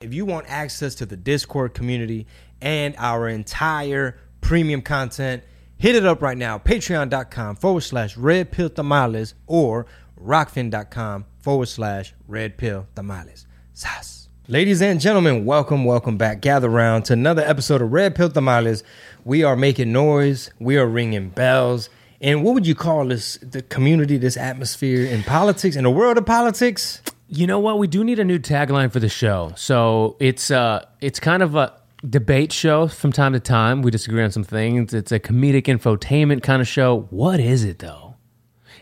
If you want access to the Discord community and our entire premium content, hit it up right now. Patreon.com forward slash red pill tamales or rokfin.com forward slash red pill tamales. Sas. Ladies and gentlemen, welcome, welcome back. Gather round to another episode of Red Pill Tamales. We are making noise, we are ringing bells. And what would you call this the community, this atmosphere in politics, in the world of politics? You know what? We do need a new tagline for the show. So it's uh it's kind of a debate show from time to time. We disagree on some things. It's a comedic infotainment kind of show. What is it though?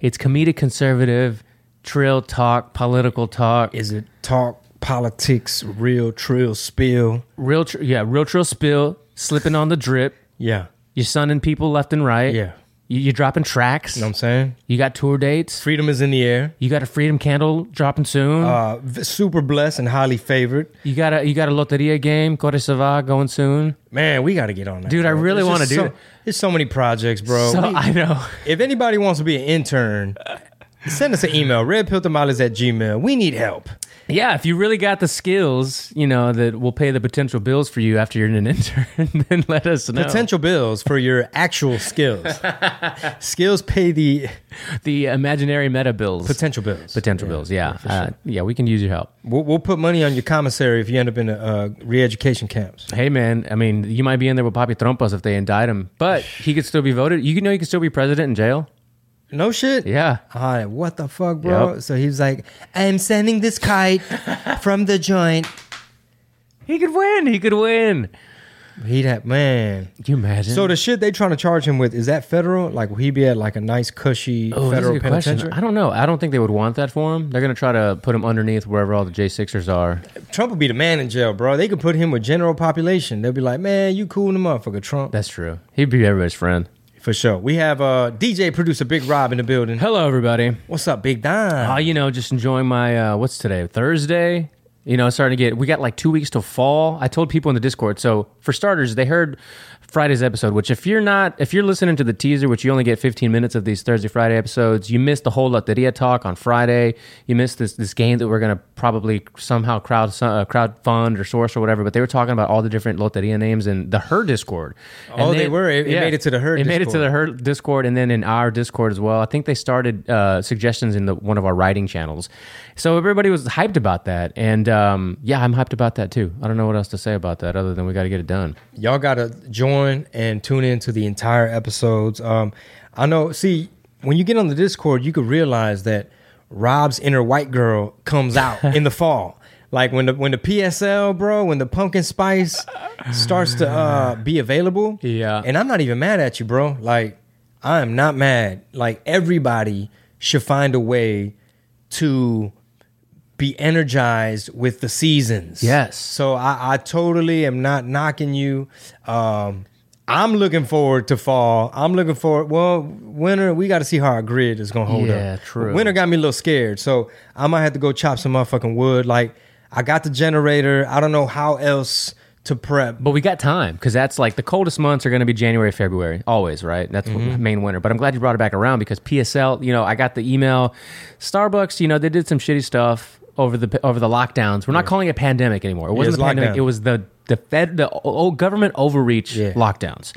It's comedic conservative, trill talk, political talk. Is it talk, politics, real, trill, spill? Real tr- yeah, real trill spill, slipping on the drip. Yeah. You're sunning people left and right. Yeah. You, you're dropping tracks. You know what I'm saying? You got tour dates. Freedom is in the air. You got a freedom candle dropping soon. Uh, v- super blessed and highly favored. you got a you got a loteria game, Corre se going soon. Man, we got to get on that. Dude, I bro. really There's wanna just do so, it. There's so many projects, bro. So We- I know. if anybody wants to be an intern, send us an email, redpilltamales at gmail. We need help. Yeah, if you really got the skills, you know, that will pay the potential bills for you after you're an intern, then let us know. Potential bills for your actual skills. skills pay the the imaginary meta bills. potential bills. potential bills, yeah. Uh, yeah, we can use your help. We'll, we'll put money on your commissary if you end up in a uh, re-education camps. Hey, man, I mean, you might be in there with Papi Trompas if they indict him, but he could still be voted. You know, you could still be president in jail. No shit. Yeah. Right, what the fuck, bro? Yep. So he's like, I'm sending this kite from the joint. He could win. He could win. He'd have man. Can you imagine? So the shit they trying to charge him with is that federal? Like will he be at like a nice cushy Oh, federal good question. penitentiary? I don't know. I don't think they would want that for him. They're going to try to put him underneath wherever all the J6ers are. Trump would be the man in jail, bro. They could put him with general population. They'll be like, man, you cool in the motherfucker, Trump. That's true. He'd be everybody's friend. For sure. We have uh, DJ producer Big Rob in the building. Hello, everybody. What's up, Big Don? Oh, you know, just enjoying my uh, what's today? Thursday. You know, starting to get we got like two weeks till fall. I told people in the Discord. So for starters, they heard Friday's episode. Which if you're not, if you're listening to the teaser, which you only get 15 minutes of these Thursday Friday episodes, you missed the whole Loteria talk on Friday. You missed this this game that we're gonna probably somehow crowd uh, crowd fund or source or whatever. But they were talking about all the different Loteria names in the her Discord. Oh, they were? It- it made it to the Her It made it to Discord. the her Discord and then in our Discord as well. I think they started uh, suggestions in the one of our writing channels. So everybody was hyped about that, and um, yeah, I'm hyped about that too. I don't know what else to say about that other than we got to get it done. Y'all gotta join and tune in to the entire episodes. Um, I know. See, when you get on the Discord, you could realize that Rob's inner white girl comes out in the fall. Like when the when the PSL, bro, when the pumpkin spice starts to uh, be available. Yeah. And I'm not even mad at you, bro. Like I am not mad. Like everybody should find a way to be energized with the seasons. Yes. So I, I totally am not knocking you. Um, I'm looking forward to fall. I'm looking forward. Well, winter, we got to see how our grid is gonna hold Yeah, up. true. Winter got me a little scared, so I might have to go chop some motherfucking wood. Like I got the generator. I don't know how else to prep. But we got time because that's like the coldest months are going to be January, February, always, right? That's what Mm-hmm. main winter. But I'm glad you brought it back around because PSL, you know, I got the email. Starbucks, you know, they did some shitty stuff over the over the lockdowns. We're not calling it a pandemic anymore. It wasn't it's a pandemic. lockdown. It was the the fed the old government overreach Yeah. lockdowns.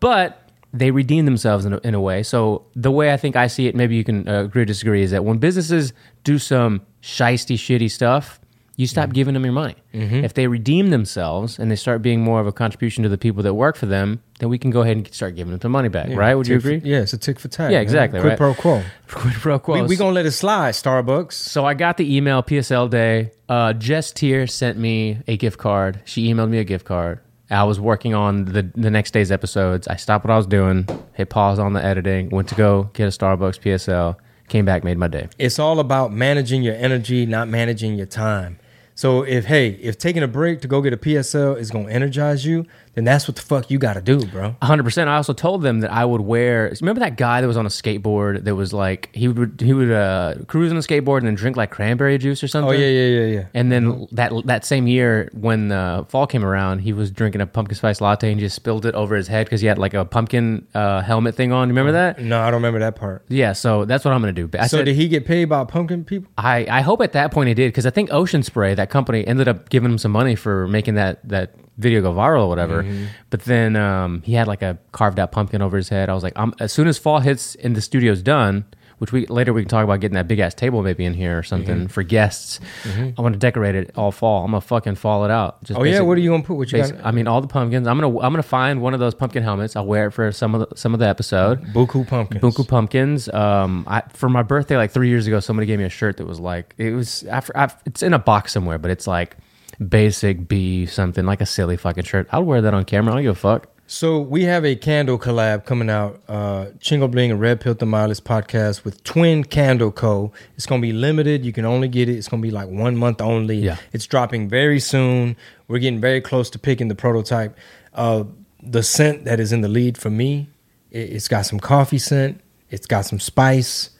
But they redeemed themselves in a, in a way. So the way I think I see it, maybe you can uh, agree or disagree, is that when businesses do some shisty, shitty stuff, you stop Mm-hmm. giving them your money. If they redeem themselves and they start being more of a contribution to the people that work for them, then we can go ahead and start giving them the money back, right? Would you Tick for- agree? yeah, it's a tick for tack. Yeah, exactly, Quid right. pro quo. Quid pro quo. We, we gonna let it slide, Starbucks. So I got the email PSL day. Uh, Jess Tier sent me a gift card. She emailed me a gift card. I was working on the the next day's episodes. I stopped what I was doing, hit pause on the editing, went to go get a Starbucks PSL, came back, made my day. It's all about managing your energy, not managing your time. So if hey, if taking a break to go get a PSL is gonna energize you, then that's what the fuck you got to do, bro. 100%. I also told them that I would wear. Remember that guy that was on a skateboard that was like he would he would uh, cruise on a skateboard and then drink like cranberry juice or something. Oh yeah, yeah, yeah, yeah. And then that that same year when uh, fall came around, he was drinking a pumpkin spice latte and just spilled it over his head because he had like a pumpkin uh, helmet thing on. Do you remember that? No, I don't remember that part. Yeah. So that's what I'm gonna do. I so said, did he get paid by pumpkin people? I, I hope at that point he did because I think Ocean Spray, that company, ended up giving him some money for making that that video go viral or whatever. But then um, he had like a carved out pumpkin over his head. I was like, I'm, as soon as fall hits and the studio's done, which we later we can talk about getting that big ass table maybe in here or something for guests. I want to decorate it all fall. I'm gonna fucking fall it out. Just Oh yeah, what are you gonna put? What you basic- got? I mean, all the pumpkins. I'm gonna I'm gonna find one of those pumpkin helmets. I'll wear it for some of the, some of the episode. Buku pumpkins. Bunku pumpkins. Um, I, for my birthday, like three years ago, somebody gave me a shirt that was like it was after. i it's in a box somewhere, but it's like basic B something like a silly fucking shirt. I'll wear that on camera. I don't give a fuck. So we have a candle collab coming out, uh, Chingo Bling and Red Pill the Tamales podcast with Twin Candle Co. It's gonna be limited. You can only get it. It's gonna be like one month only. Yeah. It's dropping very soon. We're getting very close to picking the prototype. Uh, the scent that is in the lead for me, it, it's got some coffee scent. It's got some spice.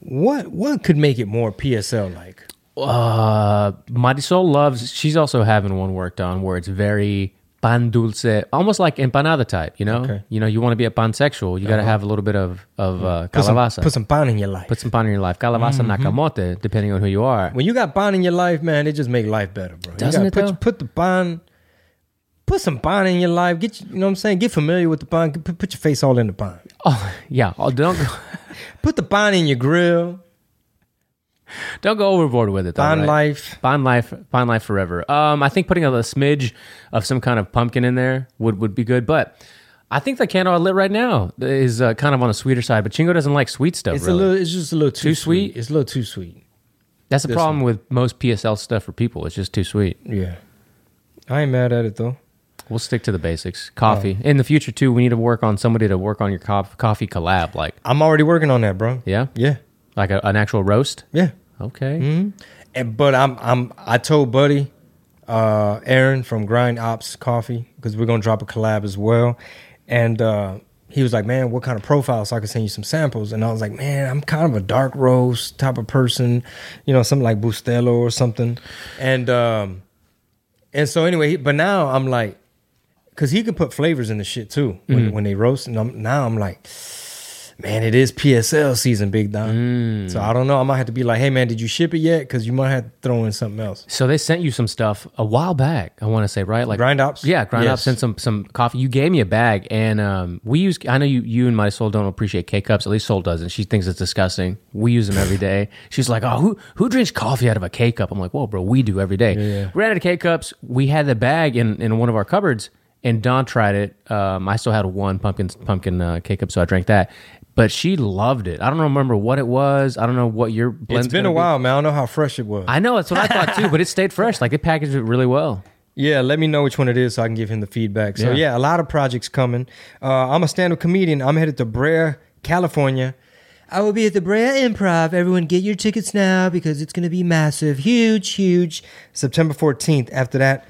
What what could make it more PSL like? Uh, Marisol loves. She's also having one worked on where it's very pan dulce, almost like empanada type. You know, Okay. Uh-huh. you know, you want to be a pansexual, you got to have a little bit of of uh, Put some, put some pan in your life. Put some pan in your life. Calabaza nakamote, depending on who you are. when you got pan in your life, man, it just make life better, bro. Doesn't you it, gotta though? put, put the pan. put some pan in your life. Get you, you know what I'm saying? Get familiar with the pan. Put, put your face all in the pan. Oh yeah, oh, don't Put the pan in your grill. Don't go overboard with it. Though, Bond right? life. Bond life, bond life forever. Um, I think putting a, smidge of some kind of pumpkin in there would, would be good. But I think the candle I lit right now is uh, kind of on the sweeter side. But Chingo doesn't like sweet stuff. It's really. a little. It's just a little too, Too sweet? It's a little too sweet. That's the this problem with most PSL stuff for people. It's just too sweet. Yeah, I ain't mad at it though. We'll stick to the basics. Coffee in the future too. We need to work on somebody to work on your co- coffee collab. Like I'm already working on that, bro. yeah, Yeah, like a, an actual roast. yeah. Okay. Mm-hmm. And, but I'm I'm I told Buddy, uh, Aaron from Grind Ops Coffee because we're gonna drop a collab as well, and uh, he was like, "Man, what kind of profile so I can send you some samples?" And I was like, "Man, I'm kind of a dark roast type of person, you know, something like Bustelo or something," and um, and so anyway, but now I'm like, because he can put flavors in the shit too when, when they roast, and I'm, now I'm like. Man, it is PSL season, Big Don. So I don't know. I might have to be like, hey, man, did you ship it yet? Because you might have to throw in something else. So they sent you some stuff a while back. I want to say right, like Grind Ops? Yeah, grind Yes. ops sent some some coffee. You gave me a bag, and um, we use. I know you you and Marisol don't appreciate K cups. At least Soul doesn't. She thinks it's disgusting. We use them every day. She's like, oh, who who drinks coffee out of a K cup? I'm like, whoa, bro, we do every day. yeah. We ran out of K cups. We had the bag in in one of our cupboards, and Don tried it. Um, I still had one pumpkin pumpkin uh, K cup, so I drank that. But she loved it. I don't remember what it was. I don't know what your blend's It's been a gonna be. while, man. I don't know how fresh it was. I know that's what I thought too, but it stayed fresh. Like they packaged it really well. yeah, let me know which one it is so I can give him the feedback. So, Yeah. yeah, a lot of projects coming. Uh, I'm a stand up comedian. I'm headed to Brea, California. I will be at the Brea Improv. Everyone get your tickets now because it's going to be massive. Huge, huge. September 14th. After that,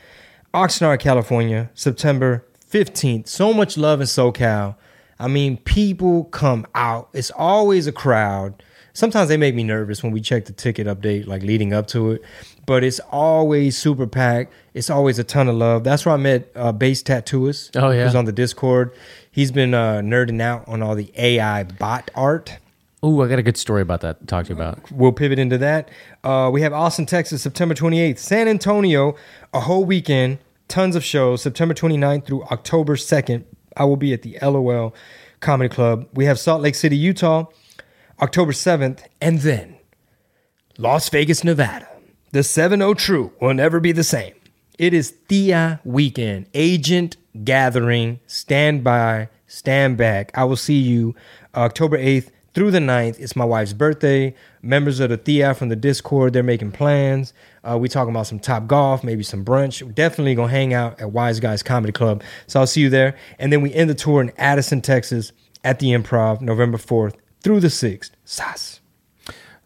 Oxnard, California, September 15th. So much love in SoCal. I mean, people come out. It's always a crowd. Sometimes they make me nervous when we check the ticket update, like leading up to it. But it's always super packed. It's always a ton of love. That's where I met uh, Base Tattooist. Oh, yeah. Who's on the Discord. He's been uh, nerding out on all the AI bot art. Oh, I got a good story about that to talk to you about. We'll pivot into that. Uh, we have Austin, Texas, September 28th. San Antonio, a whole weekend, tons of shows. September 29th through October 2nd, I will be at the LOL Comedy Club. We have Salt Lake City, Utah, October 7th, and then Las Vegas, Nevada. The 7 True will never be the same. It is Thea weekend, agent gathering, stand by, stand back. I will see you October 8th through the 9th. It's my wife's birthday. Members of the Thea from the Discord, they're making plans. Uh, we talking about some top golf, maybe some brunch. We're definitely gonna hang out at Wise Guys Comedy Club. So I'll see you there. And then we end the tour in Addison, Texas at the Improv, November 4th through the 6th. Sas.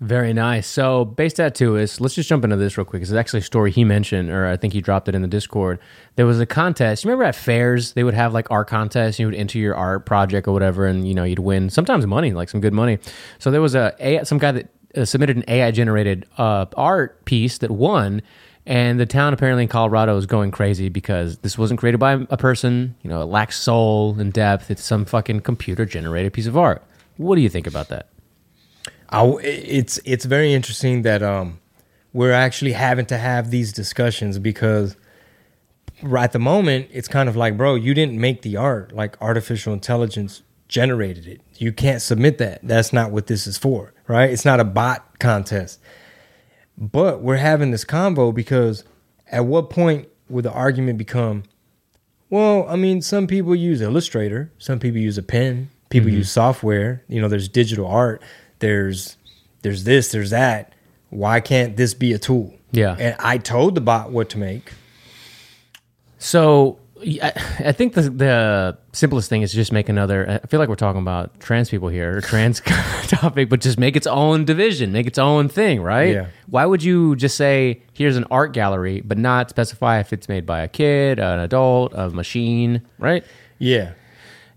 Very nice. So, base tattoo is let's just jump into this real quick. It's actually a story he mentioned, or I think he dropped it in the Discord. There was a contest. You remember at fairs they would have like art contests. You would enter your art project or whatever, and you know you'd win sometimes money, like some good money. So there was a, a some guy that uh, submitted an AI generated uh, art piece that won, and the town apparently in Colorado is going crazy because this wasn't created by a person. You know, it lacks soul and depth. It's some fucking computer generated piece of art. What do you think about that? I, it's it's very interesting that um, we're actually having to have these discussions because right at the moment it's kind of like, bro, you didn't make the art. Like artificial intelligence generated it. You can't submit that. That's not what this is for, right? It's not a bot contest. But we're having this convo because at what point would the argument become? Well, I mean, some people use Illustrator, some people use a pen, people mm-hmm. use software. You know, there's digital art there's there's this, there's that. Why can't this be a tool? Yeah. And I told the bot what to make. So I think the the simplest thing is just make another. I feel like we're talking about trans people here, or trans topic, but just make its own division, make its own thing, right? Yeah. Why would you just say here's an art gallery, but not specify if it's made by a kid, an adult, a machine, right? Yeah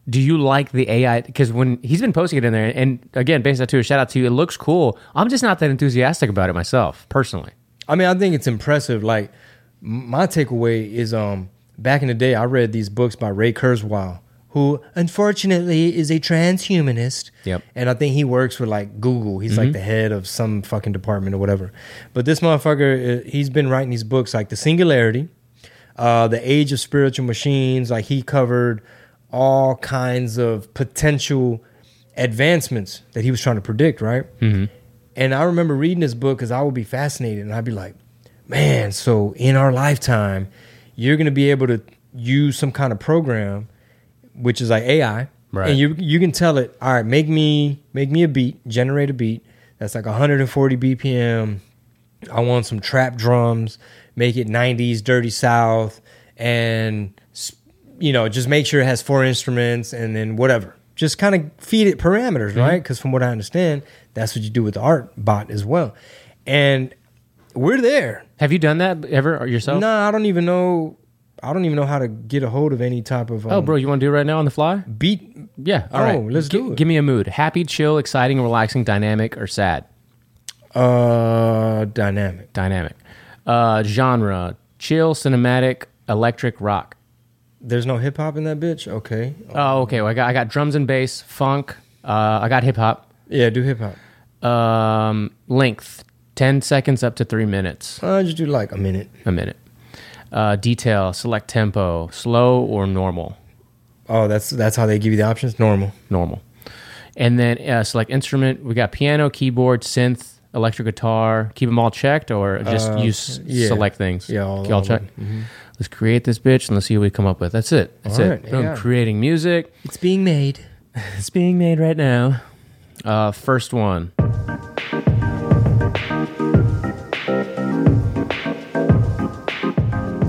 do you like the AI? Because when he's been posting it in there, and again, based on to a shout out to you, it looks cool. I'm just not that enthusiastic about it myself, personally. I mean, I think it's impressive. Like my takeaway is, um, back in the day, I read these books by Ray Kurzweil, who unfortunately is a transhumanist. Yep. And I think he works for like Google. He's mm-hmm. like the head of some fucking department or whatever. But this motherfucker, uh, he's been writing these books like The Singularity, uh, The Age of Spiritual Machines. Like he covered all kinds of potential advancements that he was trying to predict, right? Mm-hmm. And I remember reading this book because I would be fascinated and I'd be like, man, so in our lifetime, you're going to be able to use some kind of program, which is like AI, right. and you you can tell it, all right, make me make me a beat, generate a beat that's like 140 BPM. I want some trap drums, make it 90s dirty south, and you know, just make sure it has four instruments and then whatever. Just kind of feed it parameters, mm-hmm. right? Because from what I understand, that's what you do with the art bot as well. And we're there. Have you done that ever yourself? No, I don't even know. I don't even know how to get a hold of any type of. Oh, um, oh, bro, you want to do it right now on the fly? Beat. Yeah. All oh, right. Let's G- do it. Give me a mood: happy, chill, exciting, relaxing, dynamic, or sad. Uh, dynamic. Dynamic. Uh, genre: chill, cinematic, electric, rock. There's no hip hop in that bitch. Okay. Oh, okay. Well, I got I got drums and bass, funk. Uh, I got hip hop. Yeah, do hip hop. Um, length ten seconds up to three minutes. I just do like a minute. A minute. Uh, detail. Select tempo. Slow or normal. Oh, that's that's how they give you the options. Normal. Normal. And then uh, select instrument. We got piano, keyboard, synth, electric guitar. Keep them all checked, or just uh, use yeah. select things. Yeah, all, all, check. Mm-hmm. Let's create this bitch and let's see what we come up with. That's it. That's All it. Right, yeah. creating music. It's being made. it's being made right now. Uh, first one.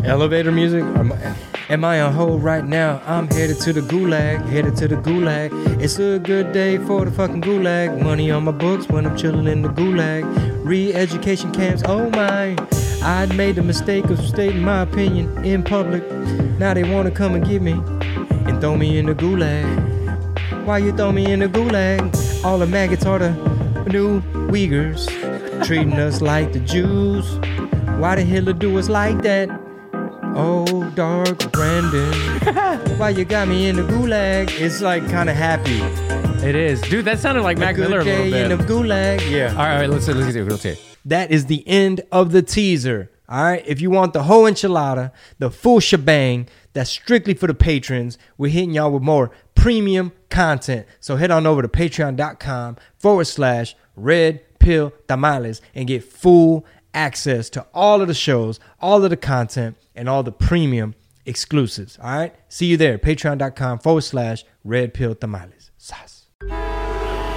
Elevator music. Am I, on hold right now? I'm headed to the gulag. Headed to the gulag. It's a good day for the fucking gulag. Money on my books when I'm chilling in the gulag. Re-education camps. Oh my. I'd made the mistake of stating my opinion in public. Now they wanna come and get me and throw me in the gulag. Why you throw me in the gulag? All the maggots are the new Uyghurs, treating us like the Jews. Why did Hitler do us like that? Oh, dark Brandon. Why you got me in the gulag? It's like kind of happy. It is, dude. That sounded like Mac Miller a little bit. in the gulag. Yeah. All right, all right let's let's see. Let's see that is the end of the teaser. All right. If you want the whole enchilada, the full shebang, that's strictly for the patrons. We're hitting y'all with more premium content. So head on over to patreon.com forward slash red pill tamales and get full access to all of the shows, all of the content, and all the premium exclusives. All right. See you there. Patreon.com forward slash red pill tamales. Sas.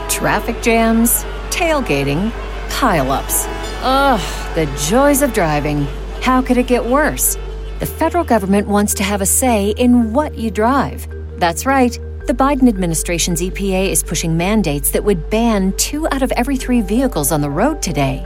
Traffic jams, tailgating, pileups. Ugh, the joys of driving. How could it get worse? The federal government wants to have a say in what you drive. That's right. The Biden administration's EPA is pushing mandates that would ban two out of every three vehicles on the road today.